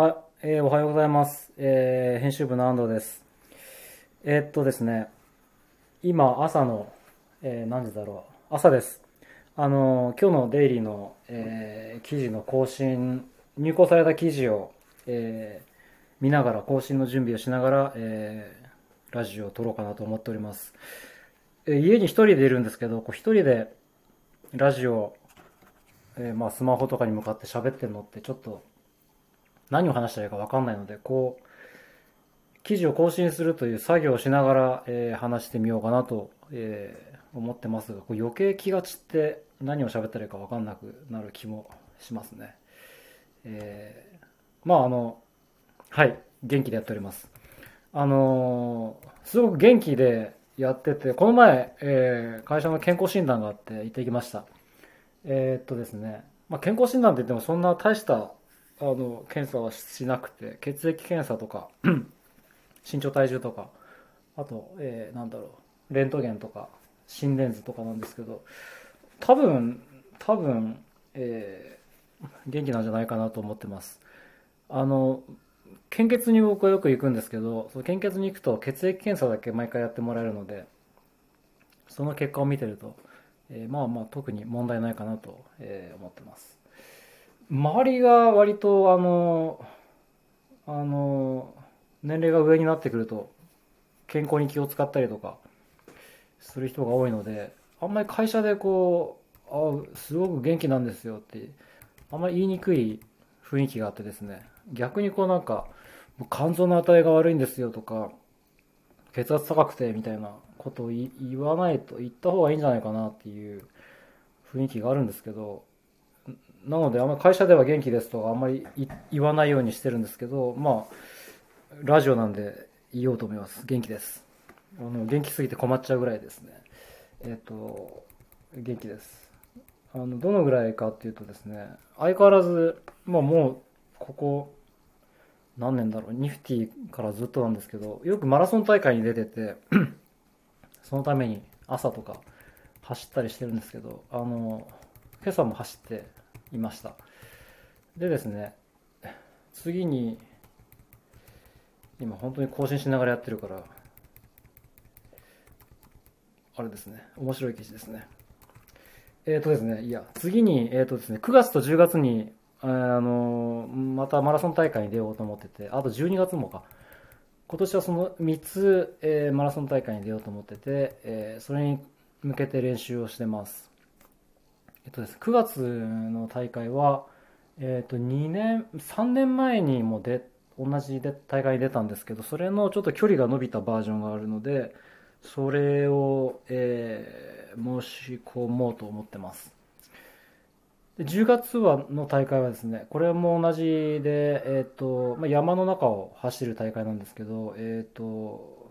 は、えー、おはようございます。えー、編集部の安藤です。えーっとですね、今朝の、えー何時だろう。朝です。あの今日のデイリーの、えー記事の更新、入稿された記事を、えー見ながら、更新の準備をしながら、えーラジオを撮ろうかなと思っております。えー家に一人でいるんですけど、こう一人でラジオ、えーまあスマホとかに向かって喋ってるのってちょっと何を話したらいいか分かんないので、こう、記事を更新するという作業をしながら、えー話してみようかなと、えー思ってますが、こう余計気が散って何を喋ったらいいか分かんなくなる気もしますね。えーまああの、はい、元気でやっております。あのすごく元気でやってて、この前、え会社の健康診断があって行ってきました。えっとですね、まあ、健康診断って言ってもそんな大したあの検査はしなくて血液検査とか 身長体重とかあと、えーなんだろうレントゲンとか心電図とかなんですけど多分多分、えー元気なんじゃないかなと思ってます。あの献血に僕はよく行くんですけどその献血に行くと血液検査だけ毎回やってもらえるのでその結果を見てると、えーまあまあ特に問題ないかなと、えー思ってます。周りが割とあのあの年齢が上になってくると健康に気を使ったりとかする人が多いのであんまり会社でこうあすごく元気なんですよってあんまり言いにくい雰囲気があってですね。逆にこうなんか肝臓の値が悪いんですよとか血圧高くてみたいなことを言わないと言った方がいいんじゃないかなっていう雰囲気があるんですけどなのであんま会社では元気ですとかあんまり言わないようにしてるんですけどまあラジオなんで言おうと思います。元気です。あの元気すぎて困っちゃうぐらいですね。えっ、と元気です。あのどのぐらいかっていうとですね相変わらず、まあ、もうここ何年だろう。ニフティからずっとなんですけどよくマラソン大会に出てて そのために朝とか走ったりしてるんですけどあの今朝も走っていました。でですね次に今本当に更新しながらやってるからあれですね面白い記事ですね。えっ、とですねいや次にえっ、とですね9月と10月にあのまたマラソン大会に出ようと思っててあと12月もか。今年はその3つ、えーマラソン大会に出ようと思ってて、えーそれに向けて練習をしてます。えっとです。9月の大会は、えっと2年3年前にもで同じで大会に出たんですけどそれのちょっと距離が伸びたバージョンがあるのでそれを、えー申し込もうと思ってます。で10月はの大会はですねこれも同じで、えっとまあ、山の中を走る大会なんですけど、えっと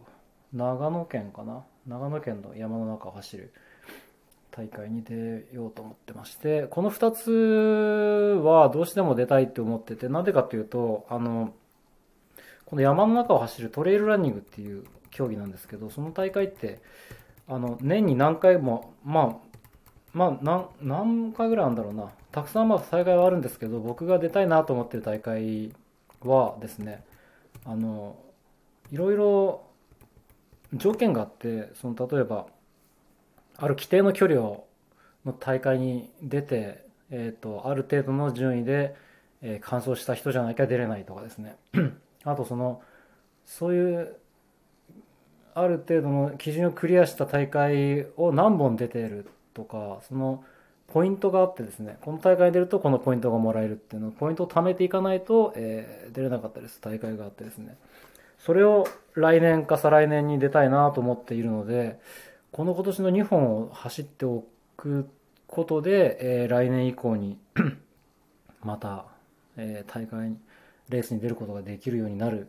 長野県かな？長野県の山の中を走る大会に出ようと思ってましてこの2つはどうしても出たいって思っててなんでかっていうとあのこの山の中を走るトレイルランニングっていう競技なんですけどその大会ってあの年に何回もまあまあ何回ぐらいあるんだろうな。たくさんまあ大会はあるんですけど僕が出たいなと思ってる大会はですねあのいろいろ条件があってその例えばある規定の距離をの大会に出て、えー、とある程度の順位で、えー完走した人じゃなきゃ出れないとかですね。あとそのそういうある程度の基準をクリアした大会を何本出てるとかそのポイントがあってですね。この大会に出るとこのポイントがもらえるっていうのポイントを貯めていかないと、えー出れなかったです大会があってですね。それを来年か再来年に出たいなと思っているのでこの今年の2本を走っておくことで、えー来年以降に また、えー大会にレースに出ることができるようになる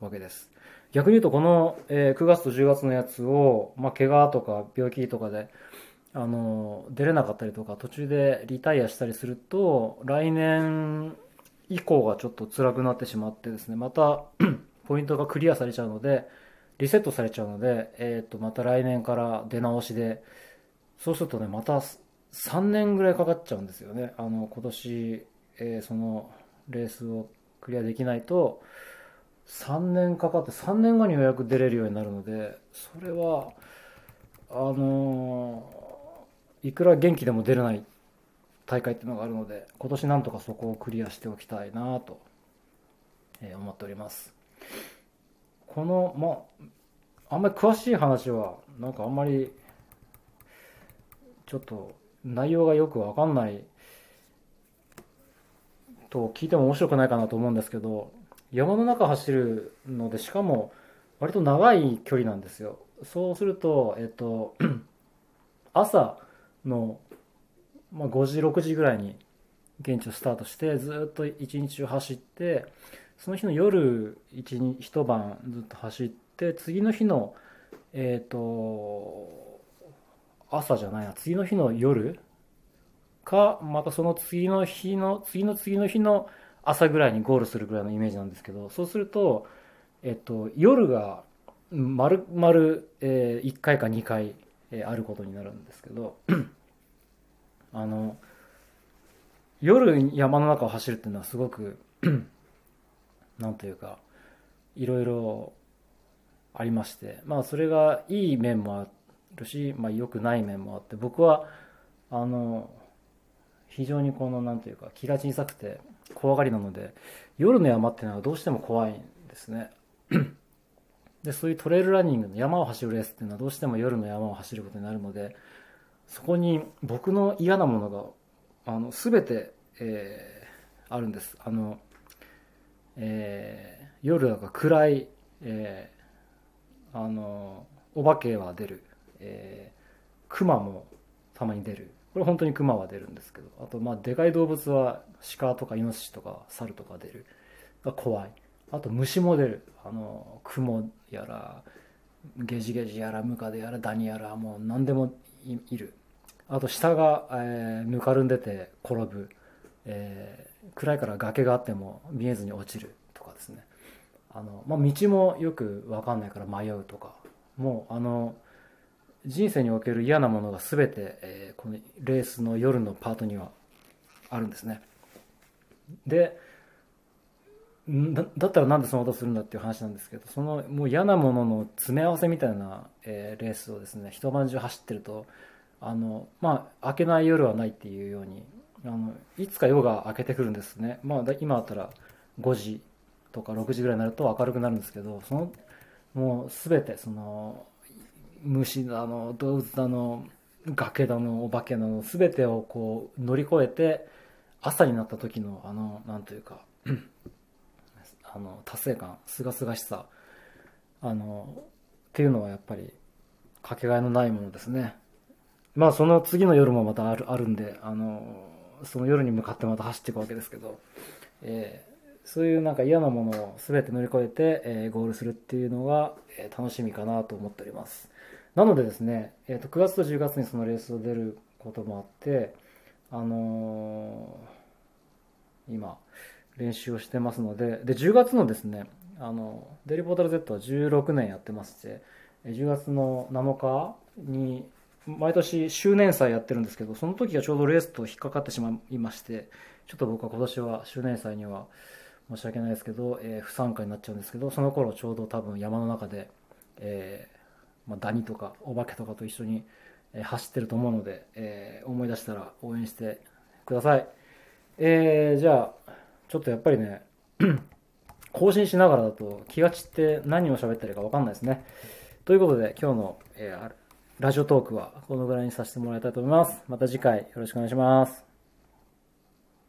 わけです。逆に言うとこの、えー9月と10月のやつを、まあ、怪我とか病気とかであの出れなかったりとか途中でリタイアしたりすると来年以降がちょっと辛くなってしまってですねまた ポイントがクリアされちゃうのでリセットされちゃうので、えー、とまた来年から出直しでそうするとねまた3年ぐらいかかっちゃうんですよねあの今年、えーそのレースをクリアできないと、3年かかって3年後にようやく出れるようになるので、それは、あのーいくら元気でも出れない大会っていうのがあるので、今年なんとかそこをクリアしておきたいなと、えー思っております。この、まあ、あんまり詳しい話は、なんかあんまり、ちょっと内容がよくわかんないと聞いても面白くないかなと思うんですけど、山の中走るので、しかも割と長い距離なんですよ。そうすると、えっと、朝の、ま、5時、6時ぐらいに現地をスタートして、ずっと一日中走って、その日の夜一晩ずっと走って、次の日の、えっと、朝じゃないな、次の日の夜か、またその次の日の、次の次の日の朝ぐらいにゴールするぐらいのイメージなんですけど、そうすると、えっと、夜が丸々、え1回か2回、えーあることになるんですけど、あの、夜山の中を走るっていうのはすごく、なんというか、いろいろありまして、まあそれがいい面もあるし、まあ良くない面もあって、僕は、あの、非常にこの、なんというか、気が小さくて怖がりなので、夜の山っていうのはどうしても怖いんですね。で、そういうトレイルランニングの山を走るレースっていうのはどうしても夜の山を走ることになるので、そこに僕の嫌なものが、あの、すべて、えーあるんです。あの、えー夜だか暗い、えーあの、お化けは出る、えー熊もたまに出る。これ本当に熊は出るんですけど、あと、まあ、でかい動物は鹿とかイノシシとか猿とか出る。怖い。あと虫も出る。あの、雲やら、ゲジゲジやら、ムカデやら、ダニやら、もう何でもいる。あと下が、えーぬかるんでて転ぶ。えー暗いから崖があっても見えずに落ちるとかですね。あの、まあ、道もよくわかんないから迷うとか。もう、あの、人生における嫌なものが全て、えーこのレースの夜のパートにはあるんですね。で、だだったらなんでそのことするんだっていう話なんですけどそのもう嫌なものの詰め合わせみたいな、えーレースをですね一晩中走ってるとあのまあ明けない夜はないっていうようにあのいつか夜が明けてくるんですね。まあ今だったら5時とか6時ぐらいになると明るくなるんですけどそのもう全てその虫だの動物だの崖だのお化けだの全てをこう乗り越えて朝になった時のあのなんというかあの達成感すがすがしさあのっていうのはやっぱりかけがえのないものですね。まあその次の夜もまたあるあるんであのその夜に向かってまた走っていくわけですけど、えーそういうなんか嫌なものを全て乗り越えて、えーゴールするっていうのが、えー楽しみかなと思っております。なのでですね、えー、と9月と10月にそのレースを出ることもあってあのー今練習をしてますのでで10月のですねあのデリポータル Z は16年やってまして10月の7日に毎年周年祭やってるんですけどその時がちょうどレースと引っかかってしまいましてちょっと僕は今年は周年祭には申し訳ないですけど、えー不参加になっちゃうんですけどその頃ちょうど多分山の中で、えーまあ、ダニとかお化けとかと一緒に、走ってると思うので、えー思い出したら応援してください、えーじゃあちょっとやっぱりね 更新しながらだと気が散って何を喋ったらいいか分かんないですね。ということで今日の、えーラジオトークはこのぐらいにさせてもらいたいと思います。また次回よろしくお願いします。